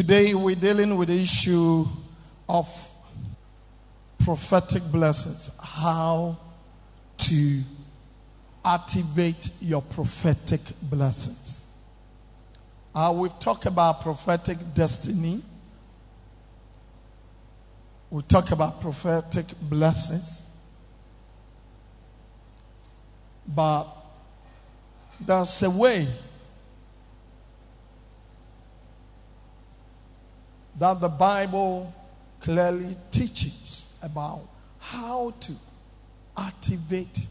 Today we're dealing with the issue of prophetic blessings. How to activate your prophetic blessings. Uh, we've talked about prophetic destiny. We talk about prophetic blessings. But there's a way that the Bible clearly teaches about how to activate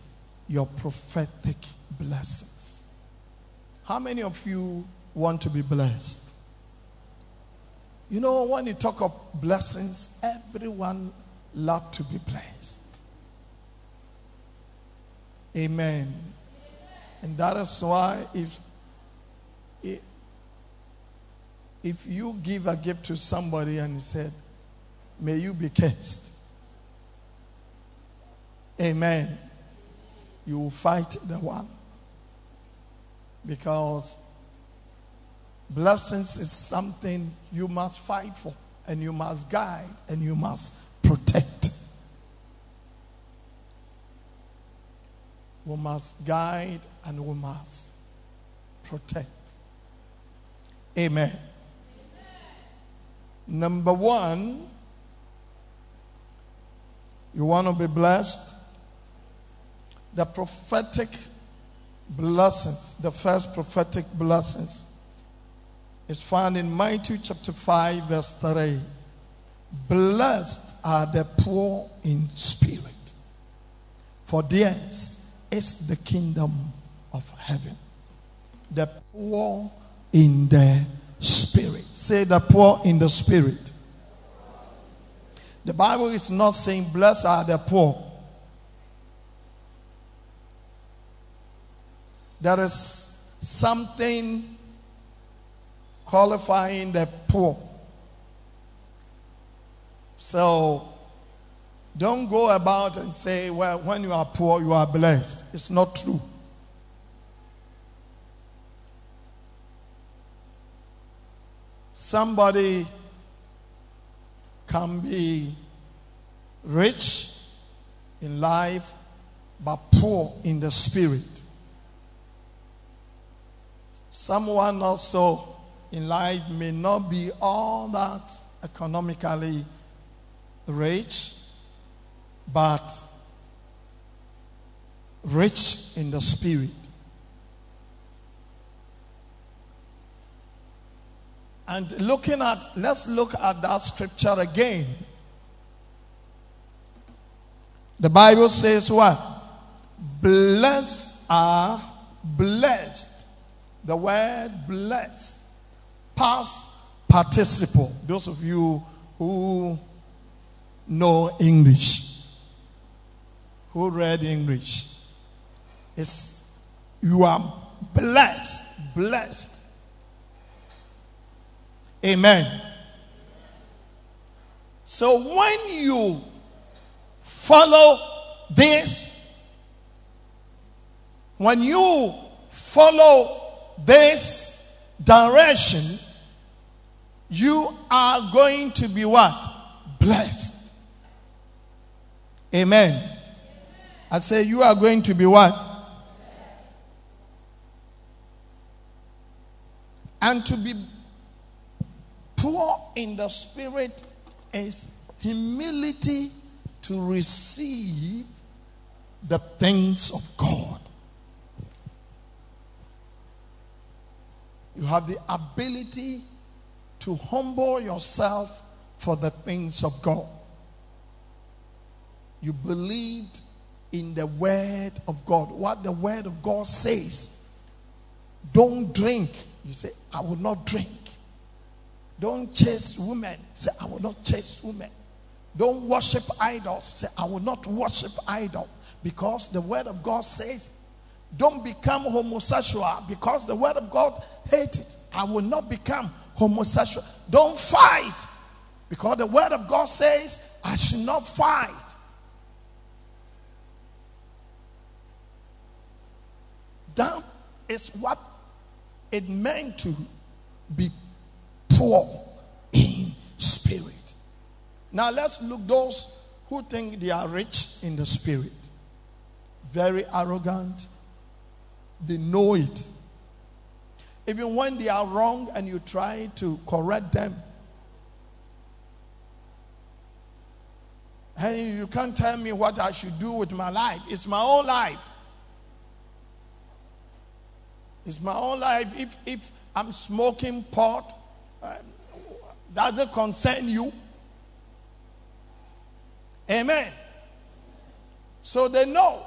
your prophetic blessings. How many of you want to be blessed? You know, when you talk of blessings, everyone love to be blessed. Amen. And that is why if if you give a gift to somebody and he said, May you be cursed. Amen. You will fight the one. Because blessings is something you must fight for, and you must guide, and you must protect. We must guide and we must protect. Amen. Number one, you want to be blessed? The prophetic blessings, the first prophetic blessings, is found in Matthew chapter 5, verse 3. Blessed are the poor in spirit, for theirs is the kingdom of heaven. The poor in the spirit. Say the poor in the spirit. The Bible is not saying, Blessed are the poor. There is something qualifying the poor. So don't go about and say, Well, when you are poor, you are blessed. It's not true. Somebody can be rich in life but poor in the spirit. Someone also in life may not be all that economically rich, but rich in the spirit. And looking at, let's look at that scripture again. The Bible says what? Blessed are blessed. The word blessed, past participle. Those of you who know English, who read English, is you are blessed, blessed. Amen. So when you follow this, when you follow this direction, you are going to be what? Blessed. Amen. I say you are going to be what? And to be poor in the spirit is humility to receive the things of God. You have the ability to humble yourself for the things of God. You believed in the word of God. What the word of God says. Don't drink. You say, I will not drink. Don't chase women. Say, I will not chase women. Don't worship idols. Say, I will not worship idol. Because the word of God says, don't become homosexual because the word of God hates it. I will not become homosexual. Don't fight because the word of God says, I should not fight. That is what it meant to be poor in spirit. Now let's look those who think they are rich in the spirit. Very arrogant. They know it. Even when they are wrong and you try to correct them, hey, you can't tell me what I should do with my life. It's my own life. It's my own life. If, if I'm smoking pot, does it concern you? Amen. So they know.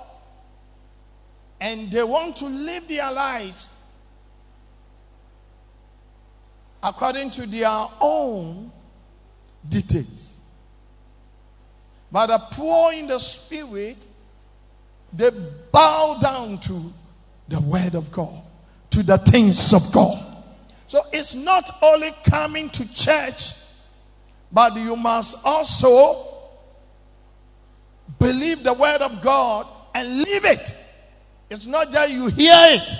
And they want to live their lives according to their own dictates. But the poor in the spirit, they bow down to the word of God, to the things of God. So it's not only coming to church, but you must also believe the word of God and live it. It's not that you hear it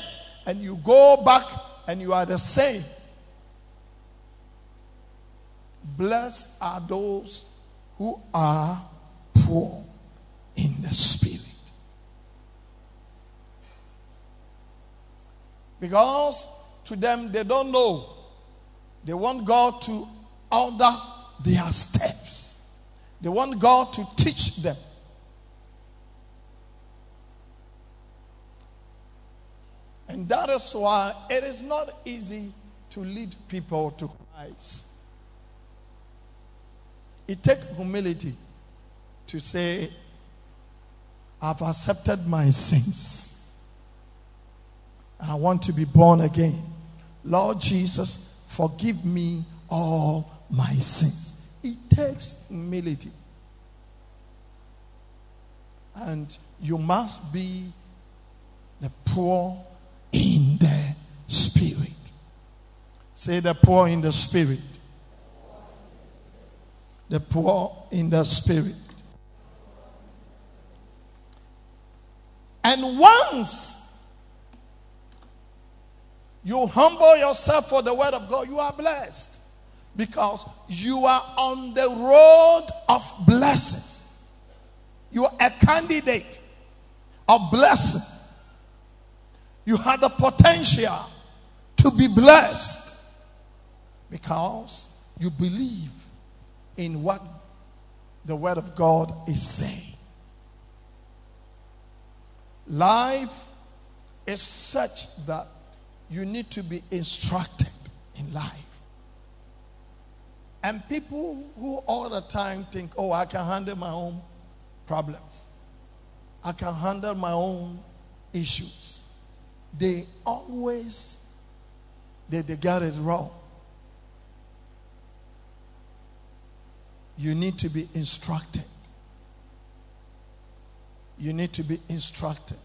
and you go back and you are the same. Blessed are those who are poor in the spirit. Because to them, they don't know. They want God to order their steps, they want God to teach them. And that is why it is not easy to lead people to Christ. It takes humility to say, I've accepted my sins. I want to be born again. Lord Jesus, forgive me all my sins. It takes humility. And you must be the poor in the spirit. Say the poor in the spirit. The poor in the spirit. And once you humble yourself for the word of God, you are blessed because you are on the road of blessings. You are a candidate of blessing. You have the potential to be blessed because you believe in what the Word of God is saying. Life is such that you need to be instructed in life. And people who all the time think, oh, I can handle my own problems, I can handle my own issues they always they, they got it wrong. You need to be instructed. You need to be instructed.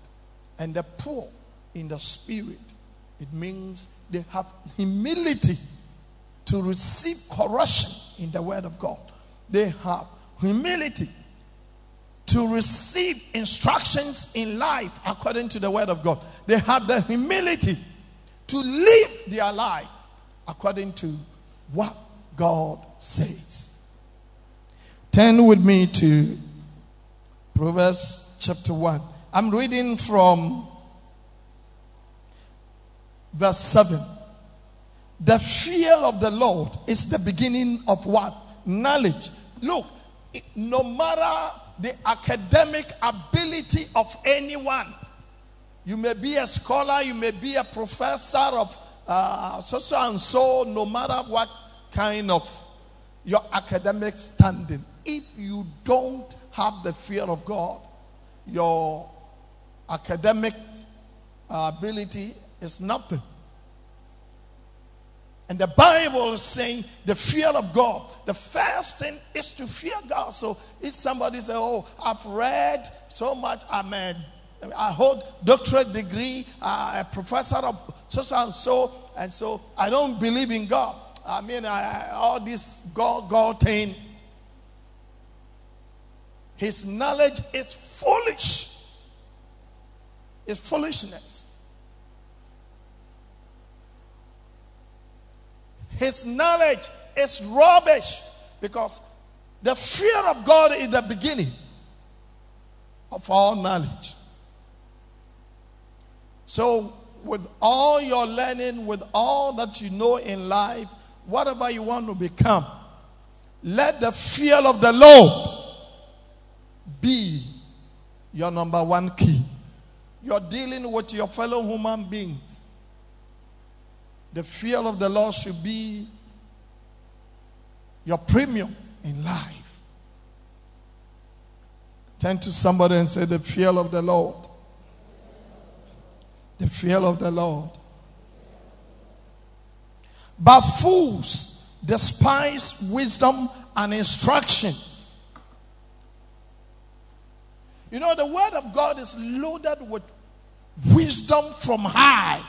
And the poor in the spirit, it means they have humility to receive correction in the word of God. They have humility to receive instructions in life according to the word of God. They have the humility to live their life according to what God says. Turn with me to Proverbs chapter 1. I'm reading from verse 7. The fear of the Lord is the beginning of what? Knowledge. Look, no matter the academic ability of anyone. You may be a scholar, you may be a professor of uh, so, so and so, no matter what kind of your academic standing. If you don't have the fear of God, your academic ability is nothing. And the Bible is saying the fear of God. The first thing is to fear God. So if somebody say, "Oh, I've read so much. I'm a, I hold doctorate degree, uh, a professor of so and so, and so I don't believe in God. I mean, I, all this God, God thing. His knowledge is foolish. It's foolishness. His knowledge is rubbish because The fear of God is the beginning of all knowledge. So, with all your learning, with all that you know in life, whatever you want to become, let the fear of the Lord be your number one key. You're dealing with your fellow human beings. The fear of the Lord should be your premium in life. Turn to somebody and say, The fear of the Lord. The fear of the Lord. But fools despise wisdom and instructions. You know, the word of God is loaded with wisdom from high.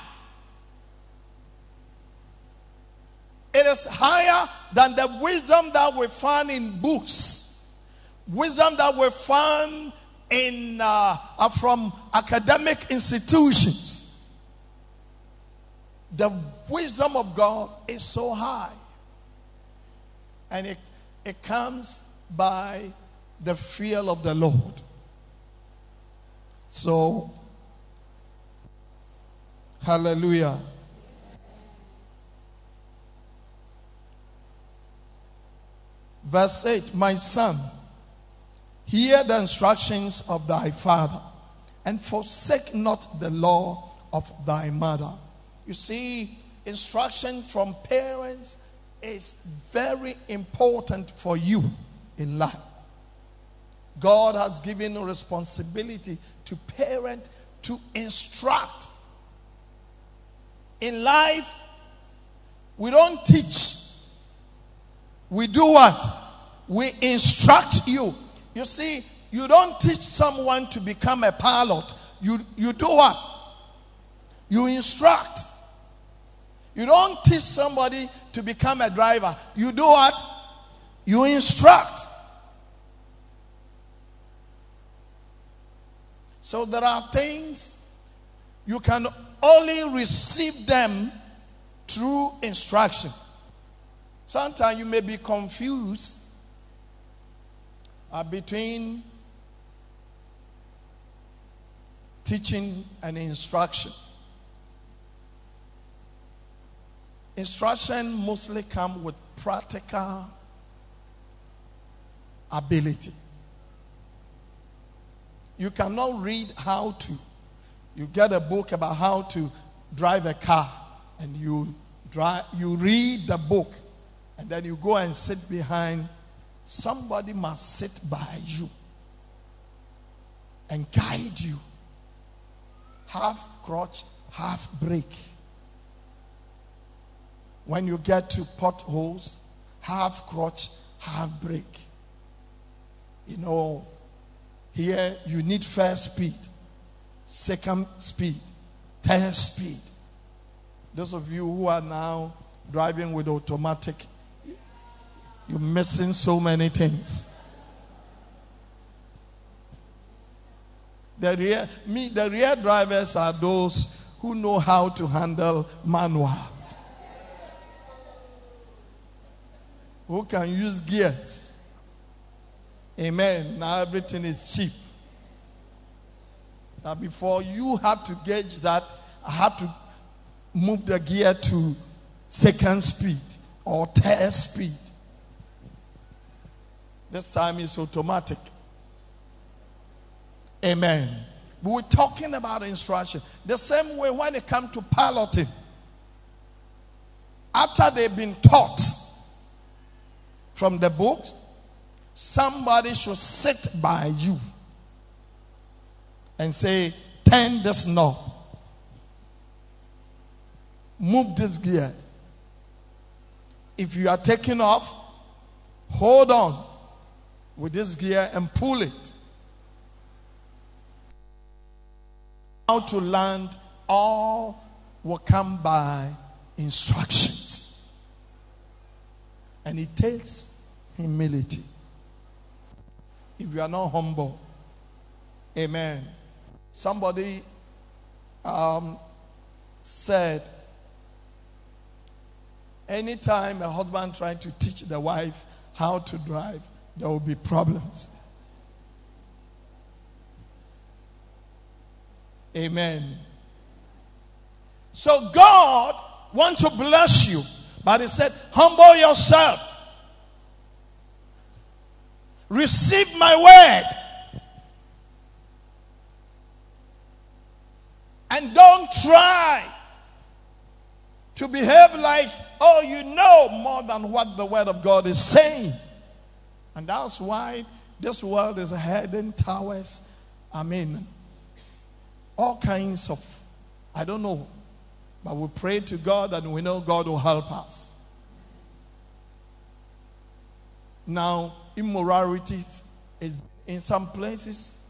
It is higher than the wisdom that we find in books, wisdom that we find in uh, from academic institutions. The wisdom of God is so high, and it, it comes by the fear of the Lord. So, hallelujah. Verse 8 My son, hear the instructions of thy father, and forsake not the law of thy mother. You see, instruction from parents is very important for you in life. God has given responsibility to parent to instruct. In life, we don't teach we do what? We instruct you. You see, you don't teach someone to become a pilot. You, you do what? You instruct. You don't teach somebody to become a driver. You do what? You instruct. So there are things you can only receive them through instruction. Sometimes you may be confused uh, between teaching and instruction. Instruction mostly come with practical ability. You cannot read how to. You get a book about how to drive a car and you drive you read the book and then you go and sit behind, somebody must sit by you and guide you. Half crutch, half brake. When you get to potholes, half crutch, half brake. You know, here you need first speed, second speed, third speed. Those of you who are now driving with automatic you're missing so many things. The rear, me, the real drivers are those who know how to handle manuals, who can use gears. Amen. Now everything is cheap. Now, before you have to gauge that, I have to move the gear to second speed or third speed. This time it's automatic. Amen. We're talking about instruction. The same way when it comes to piloting, after they've been taught from the book, somebody should sit by you and say, Turn this knob, move this gear. If you are taking off, hold on with this gear and pull it. How to land, all will come by instructions. And it takes humility. If you are not humble, amen. Somebody um, said, anytime a husband trying to teach the wife how to drive, there will be problems. Amen. So God wants to bless you, but He said, humble yourself. Receive my word. And don't try to behave like, oh, you know more than what the word of God is saying. And that's why this world is heading towards, I mean, all kinds of, I don't know, but we pray to God and we know God will help us. Now, immorality is in some places,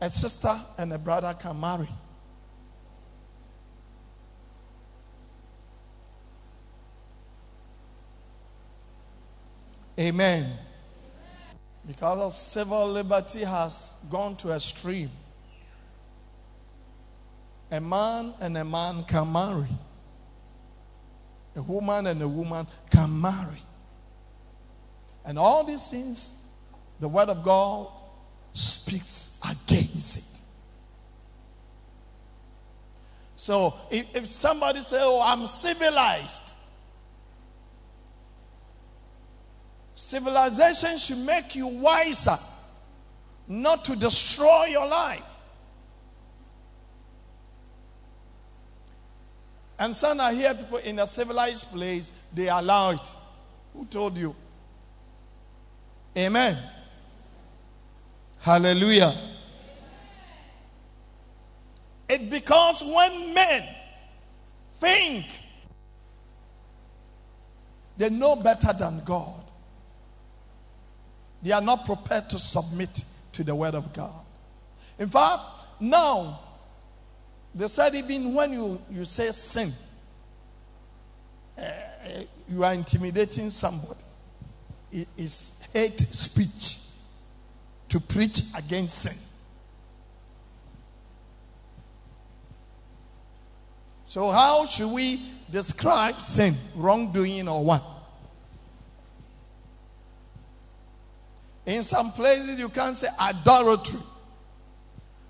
a sister and a brother can marry. Amen. Because of civil liberty has gone to a extreme. A man and a man can marry. A woman and a woman can marry. And all these things, the Word of God speaks against it. So if, if somebody says, Oh, I'm civilized, civilization should make you wiser, not to destroy your life. And some I hear people in a civilized place, they allow it. Who told you? Amen. Hallelujah. It because when men think they know better than God, they are not prepared to submit to the word of God. In fact, now they said even when you, you say sin, uh, you are intimidating somebody. It is hate speech to preach against sin. So, how should we describe sin, wrongdoing, or what? In some places, you can't say adultery,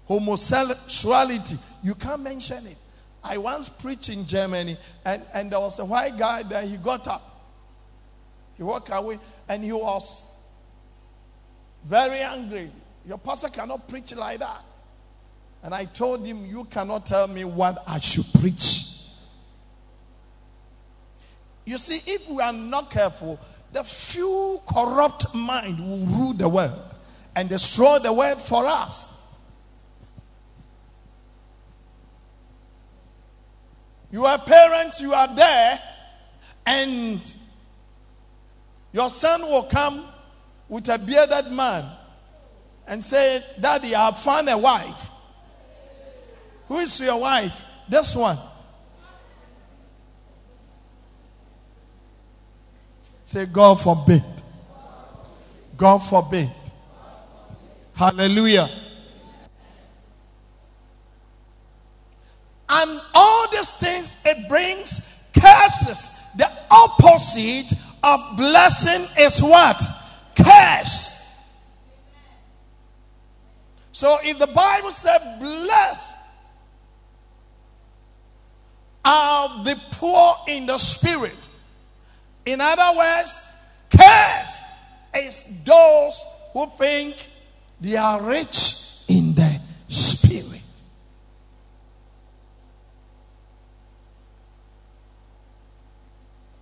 homosexuality, you can't mention it. I once preached in Germany, and, and there was a white guy there. He got up, he walked away, and he was very angry. Your pastor cannot preach like that. And I told him, You cannot tell me what I should preach. You see, if we are not careful, the few corrupt mind will rule the world and destroy the world for us. You are parents, you are there, and your son will come with a bearded man and say, Daddy, I have found a wife. Who is your wife? This one. Say, God forbid. God forbid. Hallelujah. And all these things, it brings curses. The opposite of blessing is what? Curse. So if the Bible said, bless are the poor in the spirit. In other words, curse is those who think they are rich in the spirit.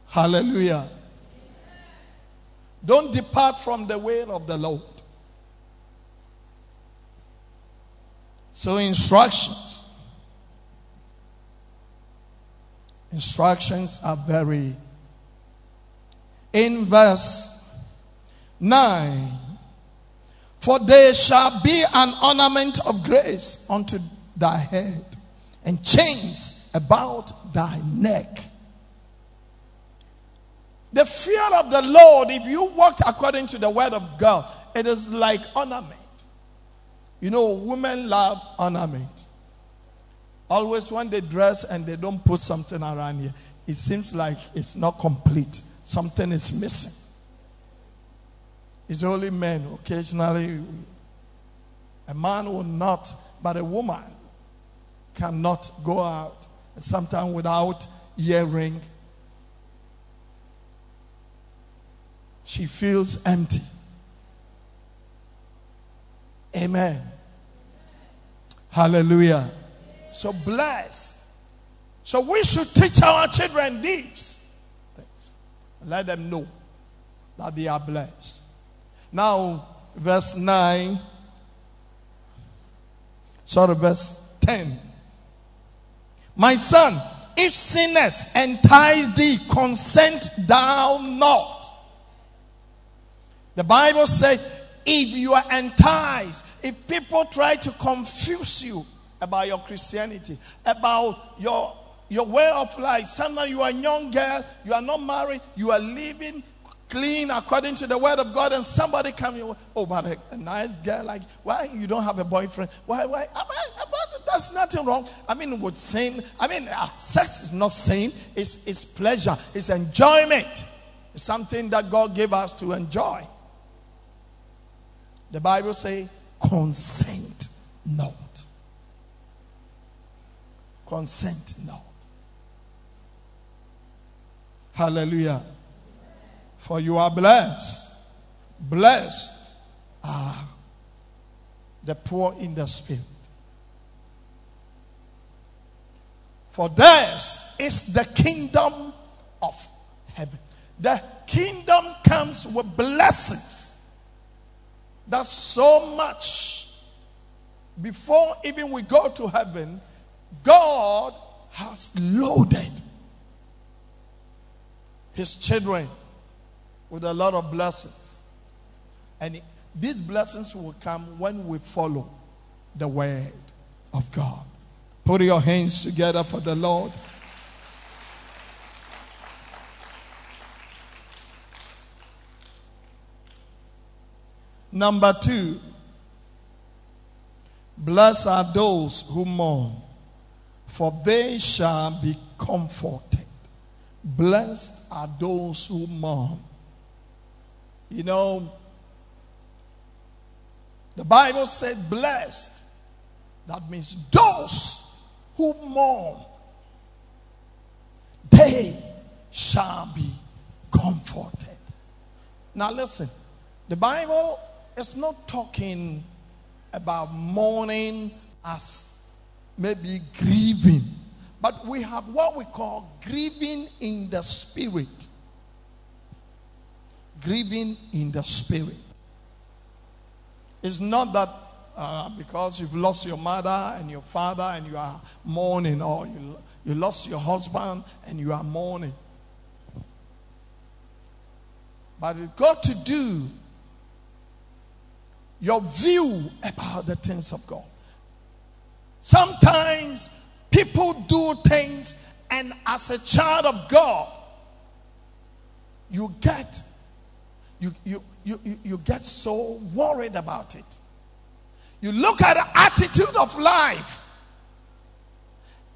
Hallelujah. Don't depart from the way of the Lord. So, instructions. Instructions are very. In verse 9, for there shall be an ornament of grace unto thy head, and chains about thy neck the fear of the Lord, if you walk according to the word of God, it is like ornament. You know, women love ornament. Always when they dress and they don't put something around here, it seems like it's not complete. Something is missing. It's only men. Occasionally, a man will not, but a woman cannot go out. Sometimes without earring, she feels empty. Amen. Hallelujah. So bless. So we should teach our children things. Let them know that they are blessed. Now, verse 9. Sorry, verse 10. My son, if sinners entice thee, consent thou not. The Bible says, if you are enticed, if people try to confuse you about your Christianity, about your your way of life, sometimes you are a young girl, you are not married, you are living clean according to the word of God, and somebody come oh, but a, a, nice girl like why you don't have a boyfriend? Why why? That's nothing wrong. I mean, with sin, I mean, uh, sex is not sin. It's it's pleasure. It's enjoyment. It's something that God gave us to enjoy. The Bible say, consent not. Consent not. Hallelujah. For you are blessed. Blessed are the poor in the spirit. For theirs is the kingdom of heaven. The kingdom comes with blessings. That's so much. Before even we go to heaven, God has loaded his children with a lot of blessings. And these blessings will come when we follow the word of God. Put your hands together for the Lord. Number two, blessed are those who mourn, for they shall be comforted. Blessed are those who mourn, you know, the Bible said blessed. That means those who mourn, they shall be comforted. Now, listen, the Bible is not talking about mourning as maybe grieving, but we have what we call grieving in the spirit grieving in the spirit. It's not that uh, because you've lost your mother and your father and you are mourning, or you, you lost your husband and you are mourning. But it's got to do your view about the things of God. Sometimes people do things, and as a child of God, you get you, you, you, you get so worried about it. You look at the attitude of life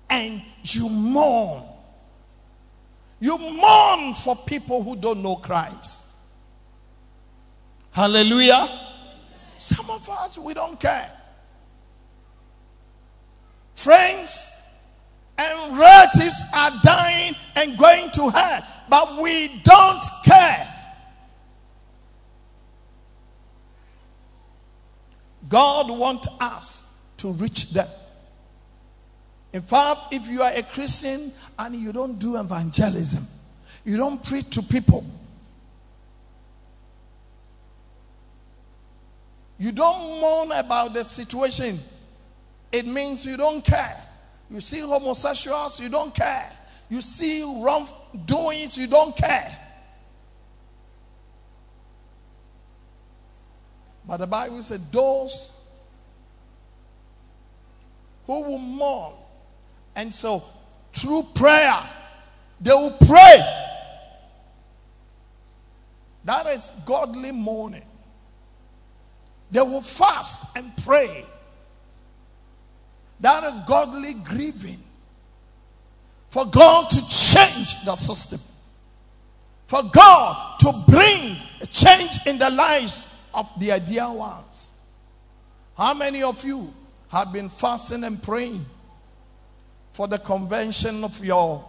and you mourn. You mourn for people who don't know Christ. Hallelujah. Some of us, we don't care. Friends and relatives are dying and going to hell, but we don't care. God wants us to reach them. In fact, if you are a Christian and you don't do evangelism, you don't preach to people, you don't mourn about the situation, it means you don't care. You see homosexuals, you don't care. You see wrong wrongdoings, you don't care. But the Bible said, those who will mourn. And so, through prayer, they will pray. That is godly mourning. They will fast and pray. That is godly grieving. For God to change the system. For God to bring a change in the lives of the dear ones. How many of you have been fasting and praying for the convention of your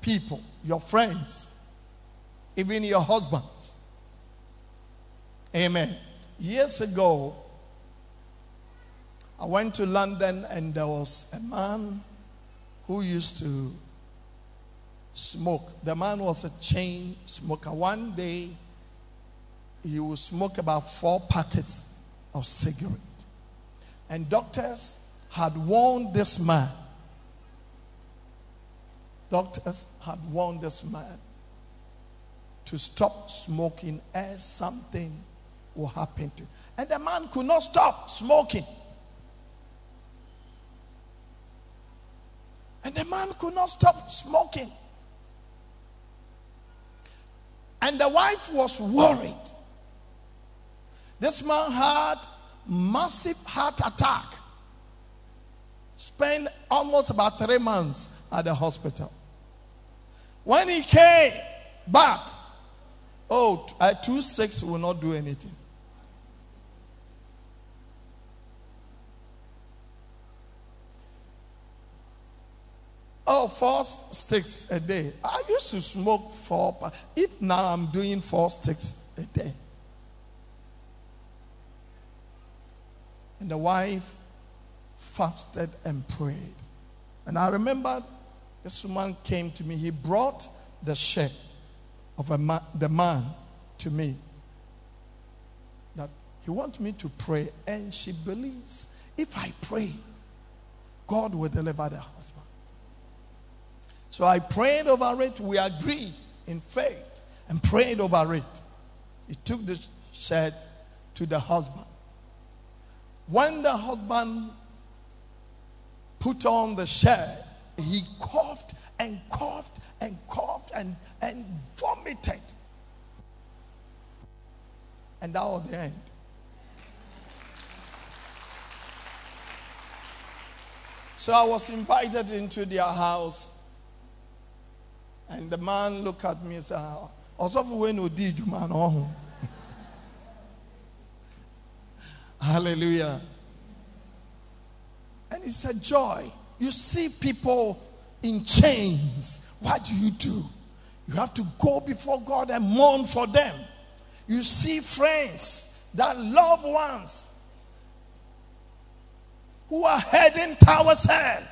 people, your friends, even your husbands? Amen. Years ago, I went to London and there was a man who used to smoke. The man was a chain smoker. One day, he would smoke about four packets of cigarette. And doctors had warned this man. Doctors had warned this man to stop smoking as something will happen to him. And the man could not stop smoking. And the man could not stop smoking. And the wife was worried. This man had massive heart attack. Spent almost about three months at the hospital. When he came back, oh, uh, two six will not do anything. Oh, four sticks a day. I used to smoke four. If now I'm doing four sticks a day. And the wife fasted and prayed. And I remember this woman came to me. He brought the shirt of a man, the man to me. That he wants me to pray. And she believes if I pray, God will deliver the husband. So I prayed over it. We agreed in faith and prayed over it. He took the shirt to the husband. When the husband put on the shirt, he coughed and coughed and coughed and, and vomited. And that was the end. So I was invited into their house and the man looked at me and said, ah, Also, when you did, you man, oh. Hallelujah. And he said, Joy, you see people in chains. What do you do? You have to go before God and mourn for them. You see friends, that loved ones who are heading towards hell.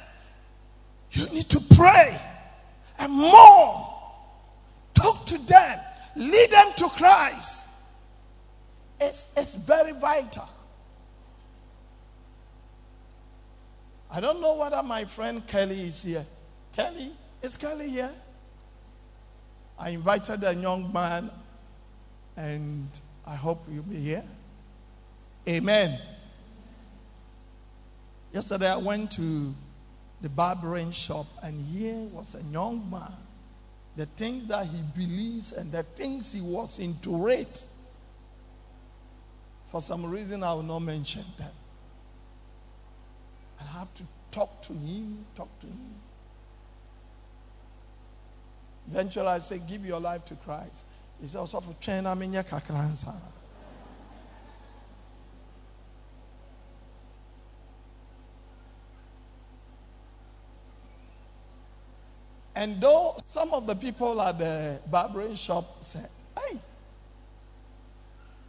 You need to pray and more. Talk to them, lead them to Christ. It's, it's very vital. I don't know whether my friend Kelly is here. Kelly, is Kelly here? I invited a young man, and I hope you'll be here. Amen. Yesterday I went to the barbering shop, and here was a young man. The things that he believes and the things he was into it. For some reason, I will not mention them. I have to talk to him, talk to him. Eventually, I say, Give your life to Christ. He said, Also, for train, I'm in your And though some of the people at the barbering shop said, Hey,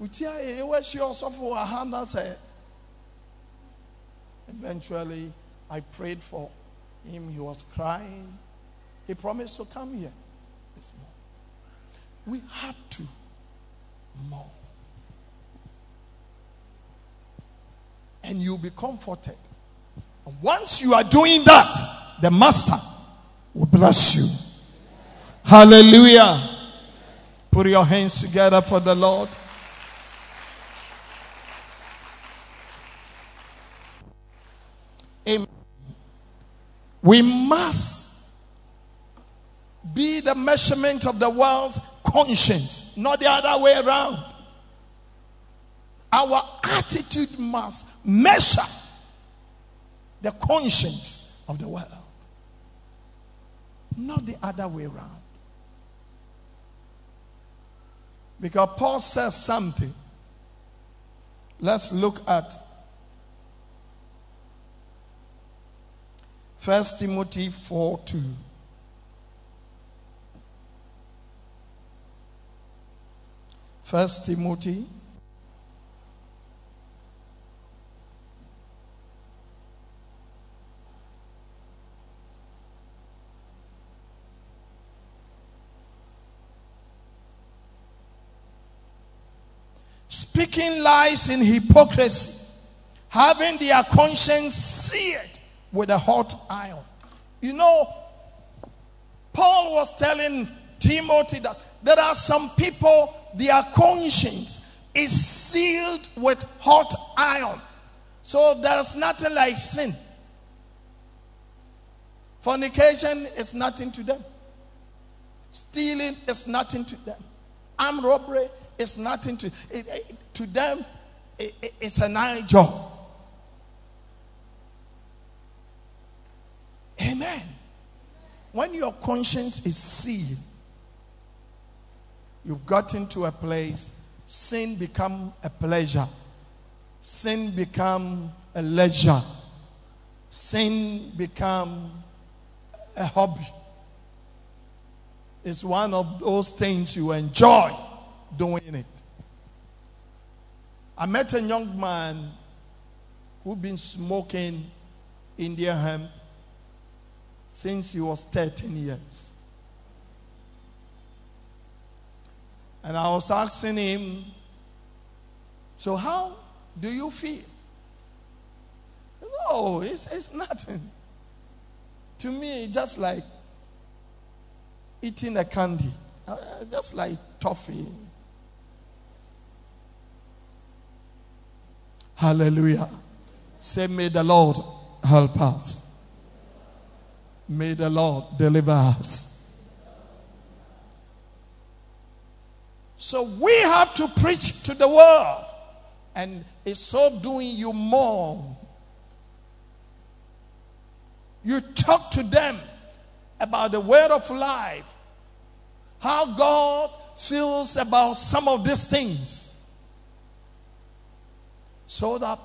Utia, eh, eh, where's your a hand? said, Eventually, I prayed for him. He was crying. He promised to come here this morning. We have to more. And you'll be comforted. And once you are doing that, the master will bless you. Hallelujah. Put your hands together for the Lord. Amen. We must be the measurement of the world's conscience, not the other way around. Our attitude must measure the conscience of the world not the other way around. Because Paul says something. Let's look at 1 Timothy 4 2. First Timothy lies in hypocrisy, having their conscience seared with a hot iron. You know, Paul was telling Timothy that there are some people, their conscience is sealed with hot iron. So there's nothing like sin. Fornication is nothing to them. Stealing is nothing to them. Armed robbery is nothing to it, it, to them. It, it's a night job. Amen. When your conscience is sealed, you've gotten to a place, sin become a pleasure. Sin become a leisure. Sin become a hobby. It's one of those things you enjoy doing it. I met a young man who'd been smoking Indian hemp since he was 13 years. And I was asking him, So, how do you feel? No, it's, it's nothing. To me, just like eating a candy, uh, just like toffee. Hallelujah. Say, May the Lord help us. May the Lord deliver us. So we have to preach to the world. And it's so doing you more. You talk to them about the word of life, how God feels about some of these things, so that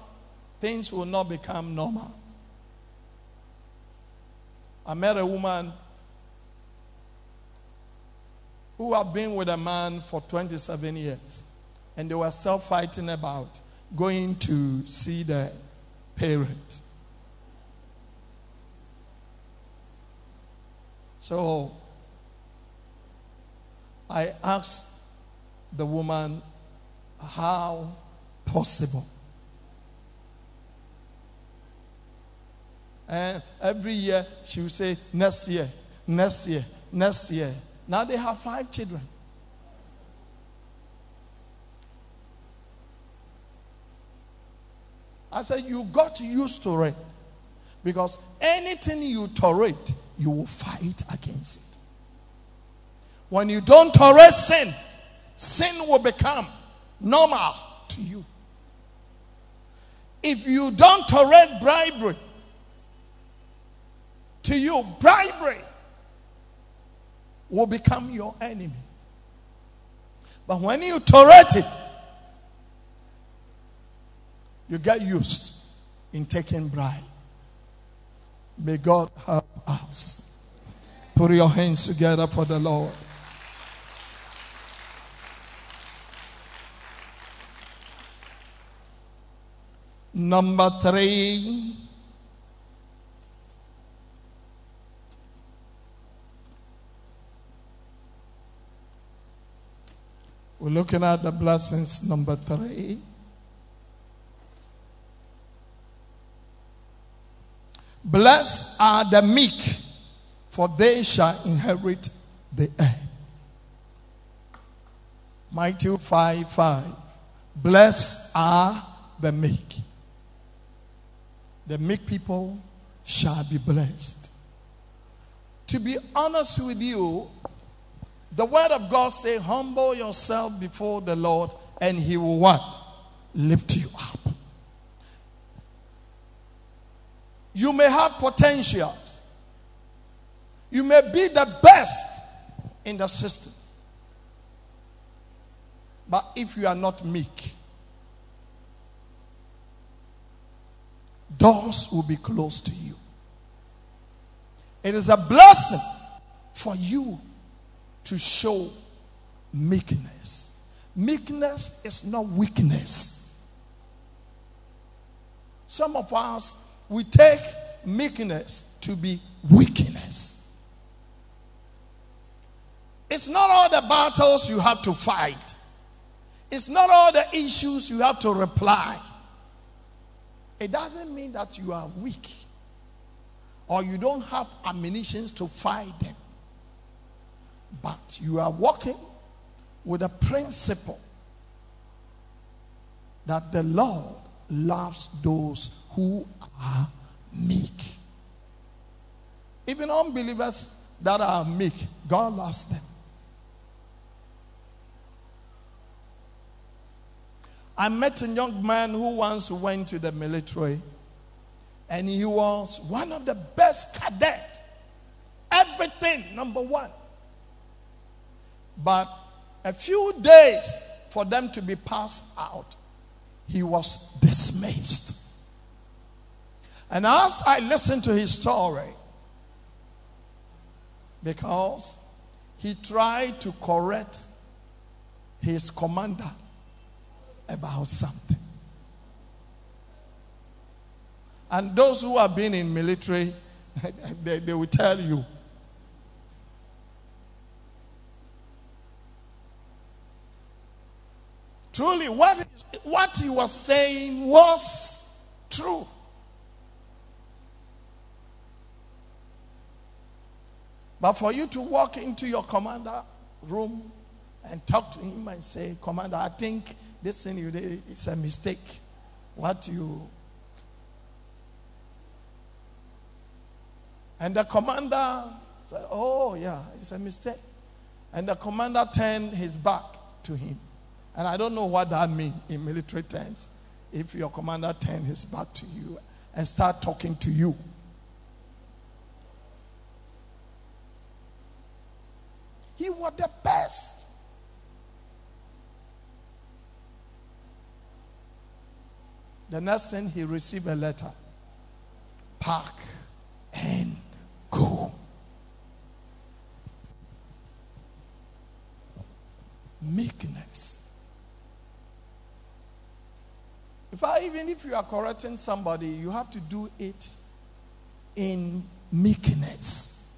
things will not become normal. I met a woman who had been with a man for 27 years, and they were still fighting about going to see the parent. So I asked the woman, How possible? And every year she would say, next year, next year, next year. Now they have five children. I said, You got used to it. Because anything you tolerate, you will fight against it. When you don't tolerate sin, sin will become normal to you. If you don't tolerate bribery, to you, bribery will become your enemy. But when you tolerate it, you get used in taking bribe. May God help us. Put your hands together for the Lord. Number three. We're looking at the blessings number three. Blessed are the meek, for they shall inherit the earth. Matthew 5 5. Blessed are the meek. The meek people shall be blessed. To be honest with you, the word of God say, humble yourself before the Lord and he will what? Lift you up. You may have potentials. You may be the best in the system. But if you are not meek, doors will be closed to you. It is a blessing for you to show meekness. Meekness is not weakness. Some of us, we take meekness to be weakness. It's not all the battles you have to fight. It's not all the issues you have to reply. It doesn't mean that you are weak or you don't have ammunition to fight them. But you are walking with a principle that the Lord loves those who are meek. Even unbelievers that are meek, God loves them. I met a young man who once went to the military and he was one of the best cadet. Everything, number one. But a few days for them to be passed out, he was dismissed. And as I listened to his story, because he tried to correct his commander about something. And those who have been in military, they, they will tell you. Truly, what, what he was saying was true. But for you to walk into your commander room and talk to him and say, Commander, I think this thing you did is a mistake. What you. And the commander said, Oh, yeah, it's a mistake. And the commander turned his back to him. And I don't know what that means in military terms. If your commander turns his back to you and start talking to you. He was the best. The next thing he received a letter. Park and go. Meekness. If I, even if you are correcting somebody, you have to do it in meekness.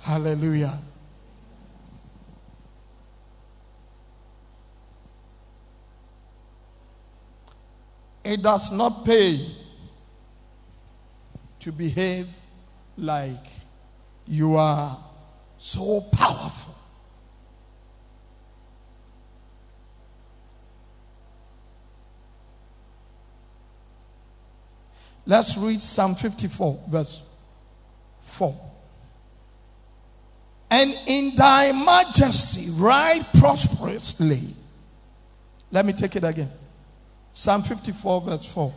Hallelujah. It does not pay to behave like you are so powerful. Let's read Psalm 54, verse 4. And in thy majesty ride prosperously. Let me take it again. Psalm 54, verse 4.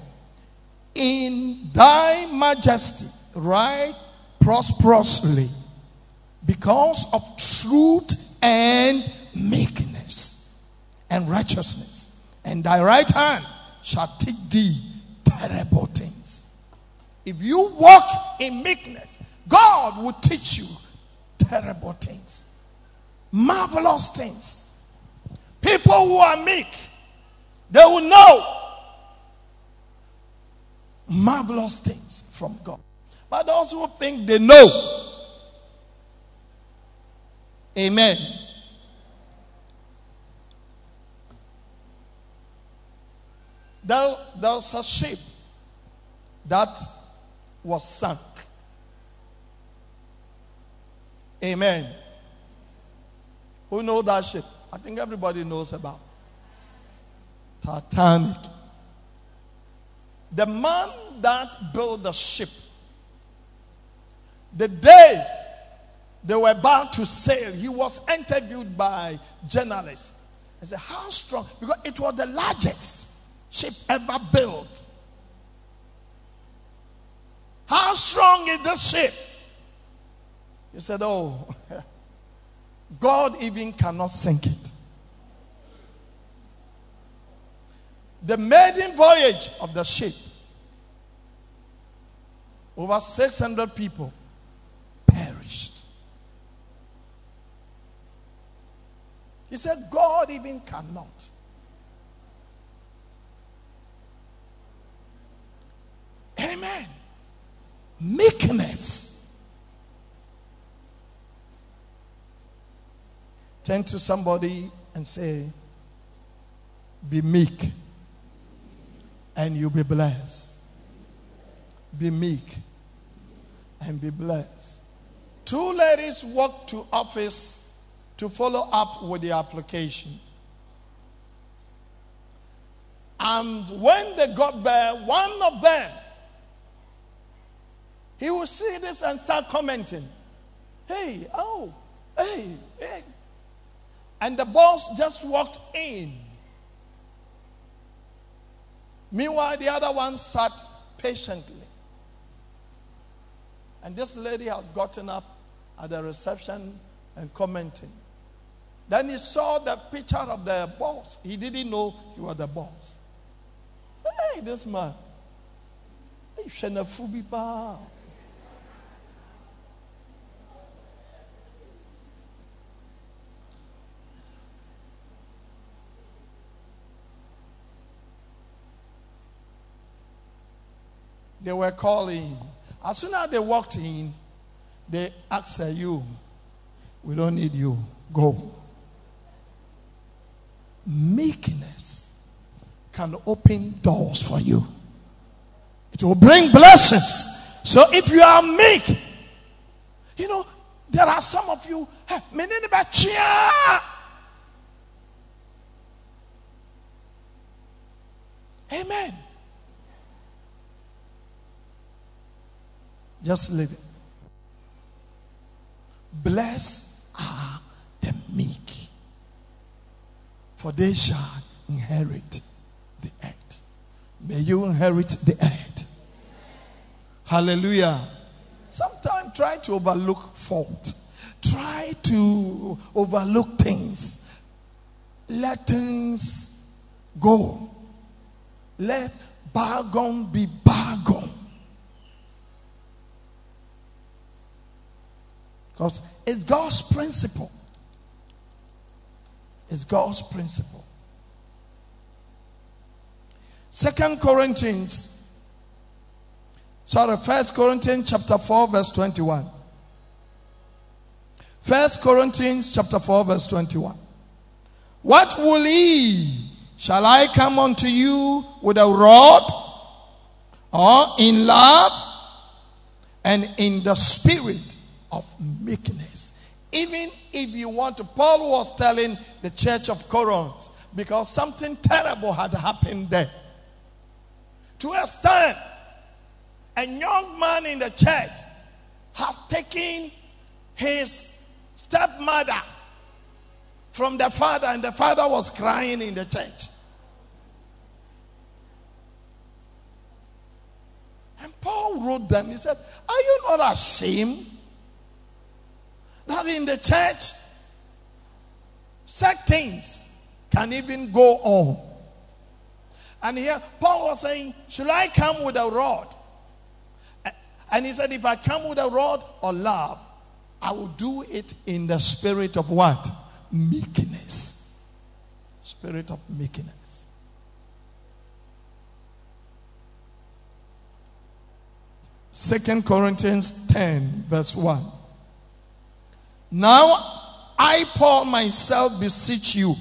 In thy majesty, ride prosperously because of truth and meekness and righteousness. And thy right hand shall take thee terrible things. If you walk in meekness, God will teach you terrible things, marvelous things. People who are meek they will know marvelous things from God. But those who think they know, amen. There, there's a ship that was sunk. Amen. Who know that ship? I think everybody knows about. Titanic. The man that built the ship, the day they were about to sail, he was interviewed by journalists. I said, How strong? Because it was the largest ship ever built. How strong is this ship? He said, Oh, God even cannot sink it. The maiden voyage of the ship, over 600 people perished. He said, God even cannot. Amen. Meekness. Turn to somebody and say, Be meek, and you'll be blessed. Be meek, and be blessed. Two ladies walked to office to follow up with the application. And when they got there, one of them he will see this and start commenting. Hey, oh, hey, hey. And the boss just walked in. Meanwhile, the other one sat patiently. And this lady has gotten up at the reception and commenting. Then he saw the picture of the boss. He didn't know he was the boss. Hey, this man. Hey, They were calling. As soon as they walked in, they asked you, We don't need you. Go. Meekness can open doors for you, it will bring blessings. So if you are meek, you know, there are some of you, Amen. Just live it. Blessed are the meek, for they shall inherit the earth. May you inherit the earth. Hallelujah. Sometimes try to overlook fault. Try to overlook things. Let things go. Let bygone be bygone. Because it's God's principle. It's God's principle. Second Corinthians, sorry, First Corinthians chapter 4, verse 21. First Corinthians chapter 4, verse 21. What will he? Shall I come unto you with a rod or in love and in the spirit? Of meekness. Even if you want to, Paul was telling the church of Corinth because something terrible had happened there. To a stand, a young man in the church has taken his stepmother from the father, and the father was crying in the church. And Paul wrote them, he said, Are you not ashamed that in the church, such things can even go on. And here, Paul was saying, Should I come with a rod? And he said, If I come with a rod or love, I will do it in the spirit of what? Meekness. Spirit of meekness. Second Corinthians 10, verse 1. Now I, Paul, myself beseech you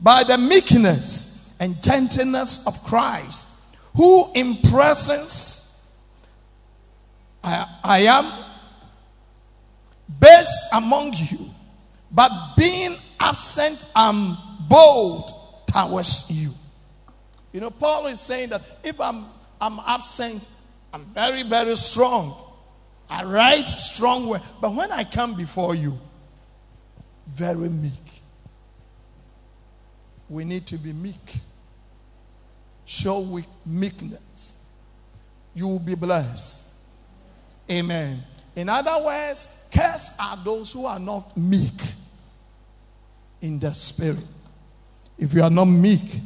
by the meekness and gentleness of Christ, who in presence I, I am best among you, but being absent, I'm bold towards you. You know, Paul is saying that if I'm, I'm absent, I'm very, very strong. I write strong words. But when I come before you, very meek. We need to be meek. Show weak meekness. You will be blessed. Amen. In other words, curse are those who are not meek. in the spirit. If you are not meek,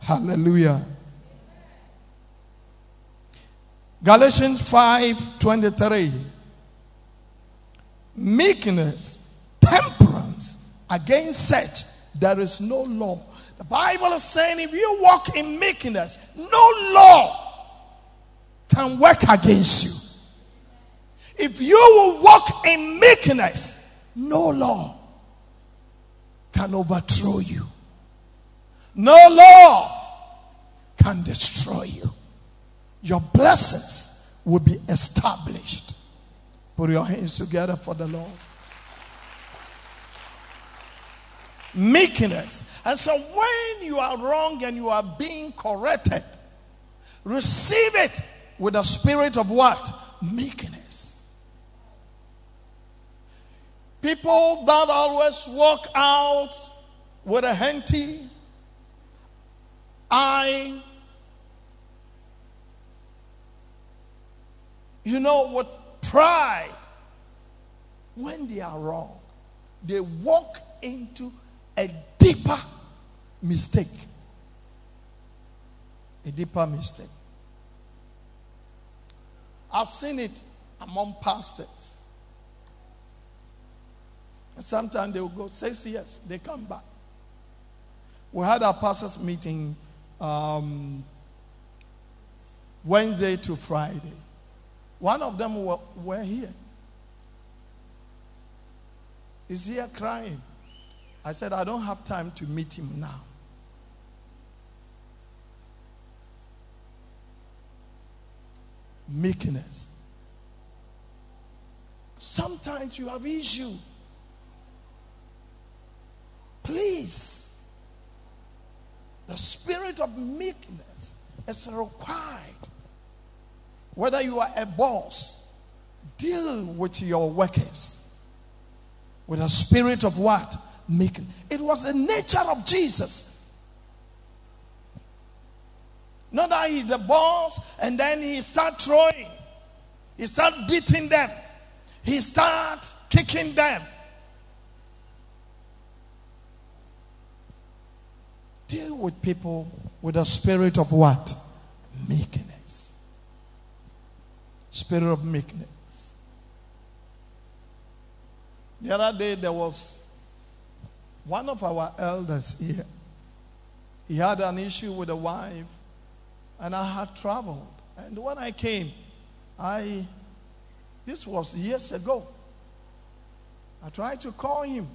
hallelujah. Galatians 5 23. Meekness, temperance, against such there is no law. The Bible is saying if you walk in meekness, no law can work against you. If you will walk in meekness, no law can overthrow you. No law can destroy you. Your blessings will be established. Put your hands together for the Lord. Meekness. And so when you are wrong and you are being corrected, receive it with a spirit of what? Meekness. People that always walk out with a henty eye, you know, with pride, when they are wrong, they walk into a deeper mistake. A deeper mistake. I've seen it among pastors. And sometimes they will go six years, they come back. We had our pastors meeting um, Wednesday to Friday. One of them were, were here. He's here crying. I said, I don't have time to meet him now. Meekness. Sometimes you have issue. Please. The spirit of meekness is required. Whether you are a boss, deal with your workers with a spirit of what? Meekness. It was the nature of Jesus. Not that he's the boss and then he start throwing. He start beating them. He start kicking them. Deal with people with a spirit of what? Meekness. Spirit of meekness. The other day there was one of our elders here. He had an issue with a wife and I had traveled. And when I came, I, this was years ago, I tried to call him.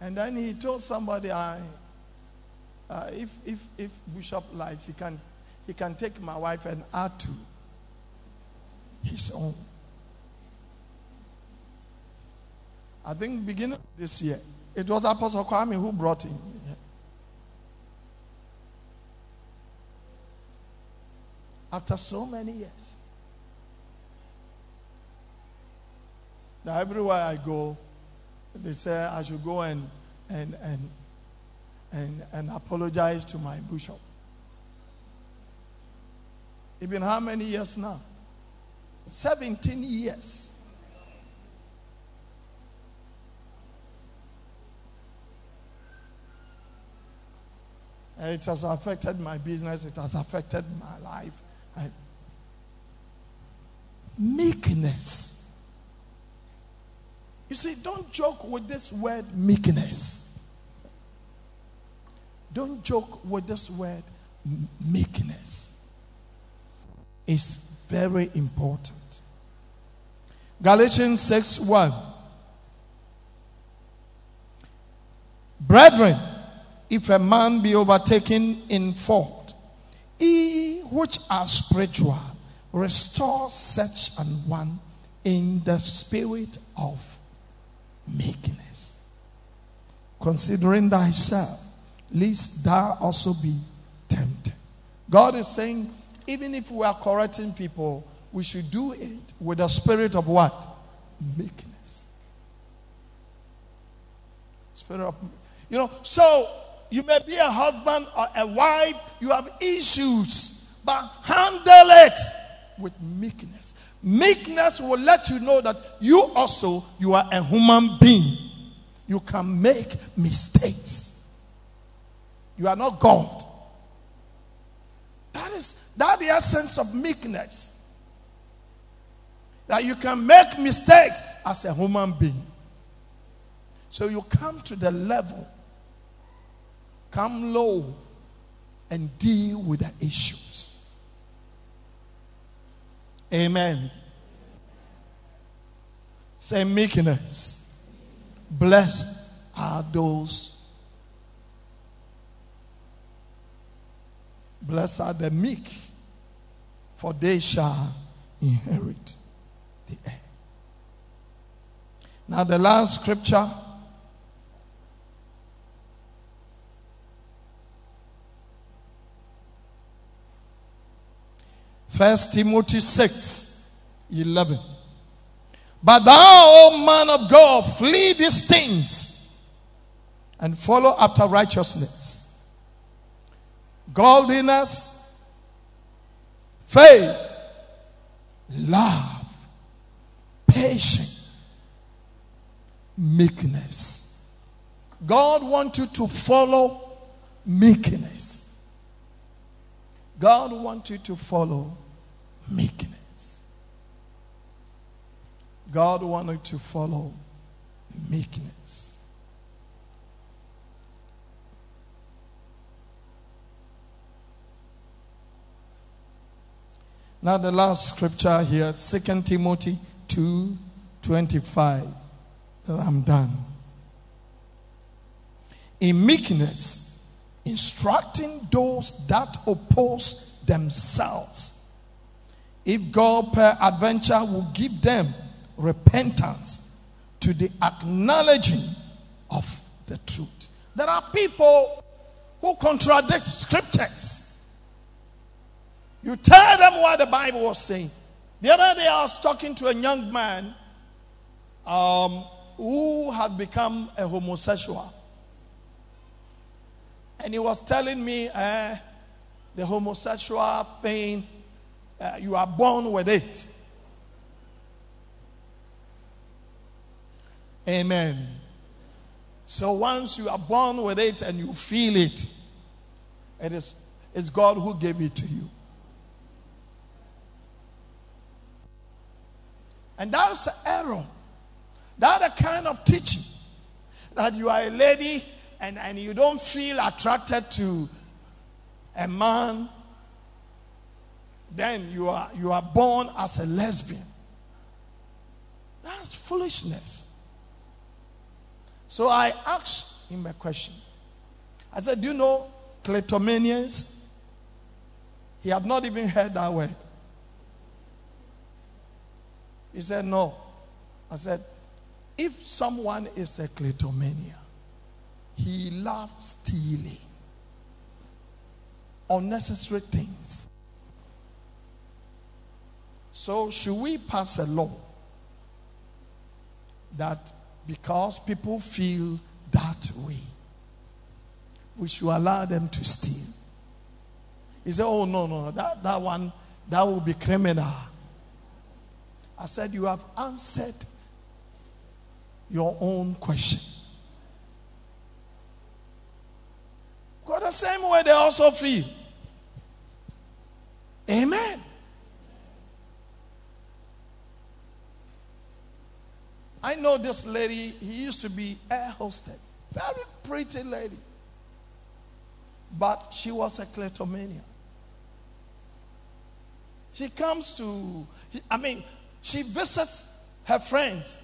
And then he told somebody, I, uh, if, if, if Bishop likes, he can, he can take my wife and add to his own. I think beginning this year, it was Apostle Kwame who brought him. after so many years. Now, everywhere I go, they say I should go and, and, and, and, and apologize to my bishop. It's been how many years now? 17 years. It has affected my business, it has affected my life. Meekness. You see, don't joke with this word meekness. Don't joke with this word meekness. It's very important. Galatians 6 1. Brethren, if a man be overtaken in fault, he which are spiritual restore such an one in the spirit of meekness, considering thyself, lest thou also be tempted. God is saying, even if we are correcting people, we should do it with a spirit of what? Meekness. Spirit of, you know, so you may be a husband or a wife, you have issues, but handle it with meekness. Meekness will let you know that you also you are a human being. You can make mistakes. You are not God. That is that the essence of meekness. That you can make mistakes as a human being. So you come to the level, come low, and deal with the issues. Amen. Say meekness. Blessed are those. Blessed are the meek, for they shall inherit the earth. Now, the last scripture. First Timothy 6 11. But thou, O man of God, flee these things and follow after righteousness, godliness, faith, love, patience, meekness. God wants you to follow meekness. God wants you to follow meekness. God wanted to follow meekness. Now the last scripture here, 2 Timothy 2 25. That I'm done. In meekness, instructing those that oppose themselves. If God per adventure will give them repentance to the acknowledging of the truth. There are people who contradict scriptures. You tell them what the Bible was saying. The other day, I was talking to a young man um, who had become a homosexual. And he was telling me uh, the homosexual thing, uh, you are born with it. Amen. So once you are born with it and you feel it, it is it's God who gave it to you. And that's the error. That's the kind of teaching that you are a lady and, and you don't feel attracted to a man, then you are you are born as a lesbian. That's foolishness. So I asked him a question. I said, Do you know kleptomanians? He had not even heard that word. He said, No. I said, If someone is a kleptomania, he loves stealing, unnecessary things. So, should we pass a law that because people feel that way. We should allow them to steal. He said, Oh, no, no, that, that one, that will be criminal. I said, You have answered your own question. Because the same way they also feel. Amen. I know this lady, he used to be air hostess. Very pretty lady. But she was a kleptomania. She comes to, I mean, she visits her friends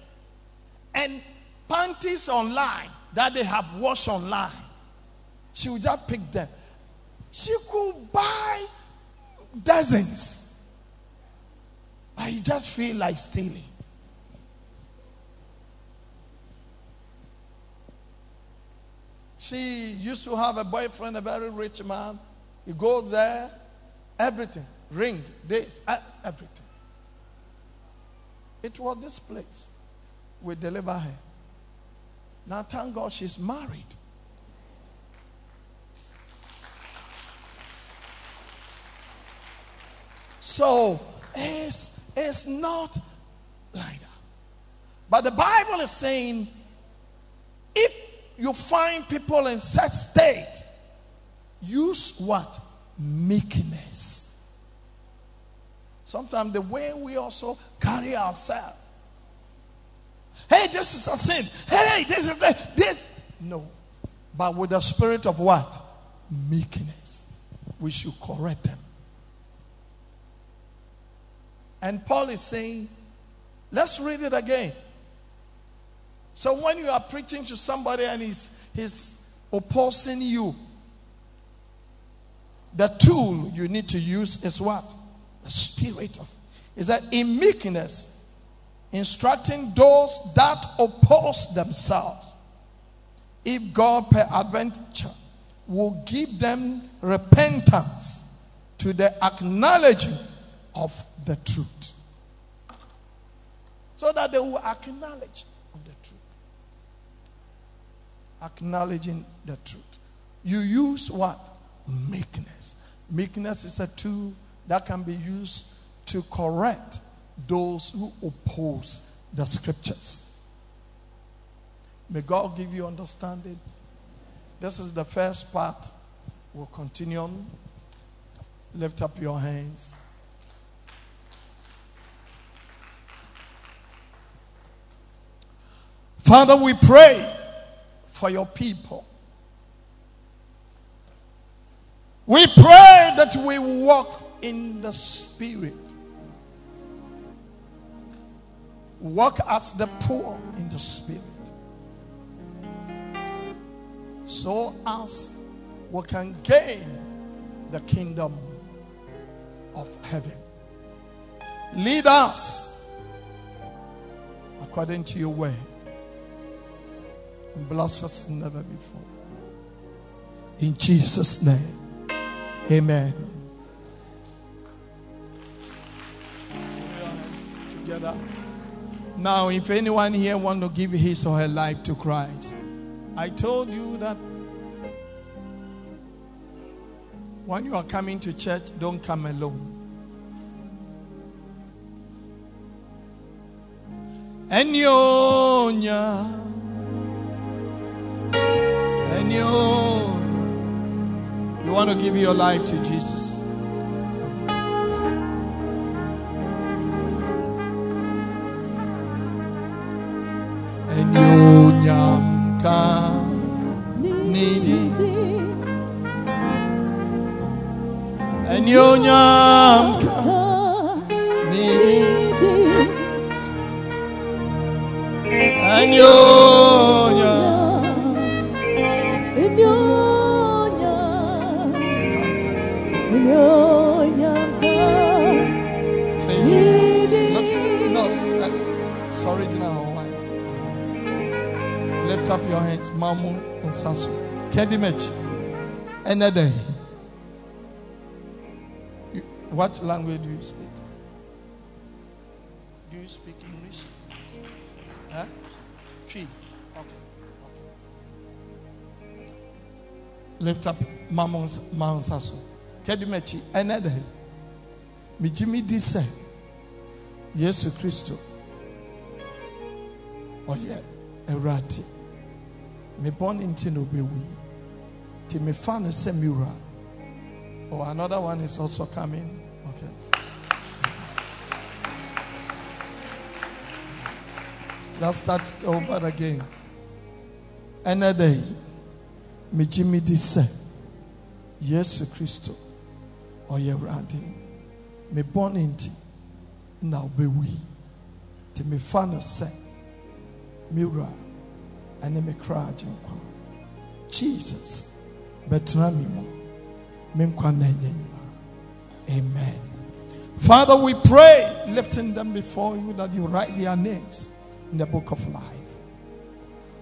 and panties online that they have washed online. She would just pick them. She could buy dozens. But I just feel like stealing. She used to have a boyfriend, a very rich man. He goes there, everything, ring, this, uh, everything. It was this place we deliver her. Now, thank God she's married. So it's, it's not like that. But the Bible is saying if you find people in such state, use what? Meekness. Sometimes the way we also carry ourselves. Hey, this is a sin. Hey, this is this. No. But with the spirit of what? Meekness. We should correct them. And Paul is saying, let's read it again. So when you are preaching to somebody and he's, he's opposing you, the tool you need to use is what? The spirit of. Is that in meekness, instructing those that oppose themselves, if God per adventure will give them repentance to the acknowledging of the truth. So that they will acknowledge the truth. Acknowledging the truth. You use what? Meekness. Meekness is a tool that can be used to correct those who oppose the scriptures. May God give you understanding. This is the first part. We'll continue on. Lift up your hands. Father, we pray for your people. We pray that we walk in the Spirit. Walk as the poor in the Spirit. So as we can gain the kingdom of heaven. Lead us according to your and bless us never before. In Jesus' name, amen. Together. Now, if anyone here want to give his or her life to Christ, I told you that when you are coming to church, don't come alone. And you want to give your life to Jesus. Sasu. Kedimech. Another. What language do you speak? Do you speak English? Huh? Tree. Okay. okay. Lift up Mamon's Mount Sasu. Kedimechi. Another. Mijimi dise. Yesu Christo. Oh yeah. Erati mebɔ ne nti na obewu nti mefa no sɛ mewura oh another one is also coming. Okay. Let's start over again. Ɛnɛ da yi megye me di sɛ yesu kristo ɔyɛ awurade mebɔ ne nti na obewu nti mefa no sɛ mewura ɛne me kra jesus bɛtena me mu me nkwa na ɛnyɛ nyinaa amen. Father we pray lifting them before you that you write their names in the book of life.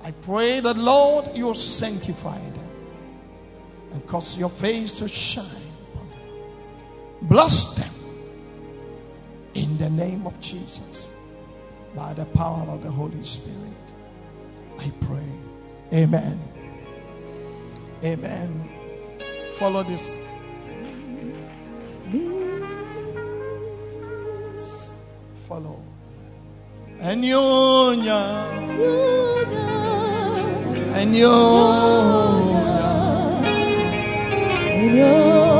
I pray that lord you sanctify them and cause your face to shine upon them. Bless them in the name of jesus. By the power of the holy spirit I pray. Amen. Amen. Follow this. Follow. And you, And your In your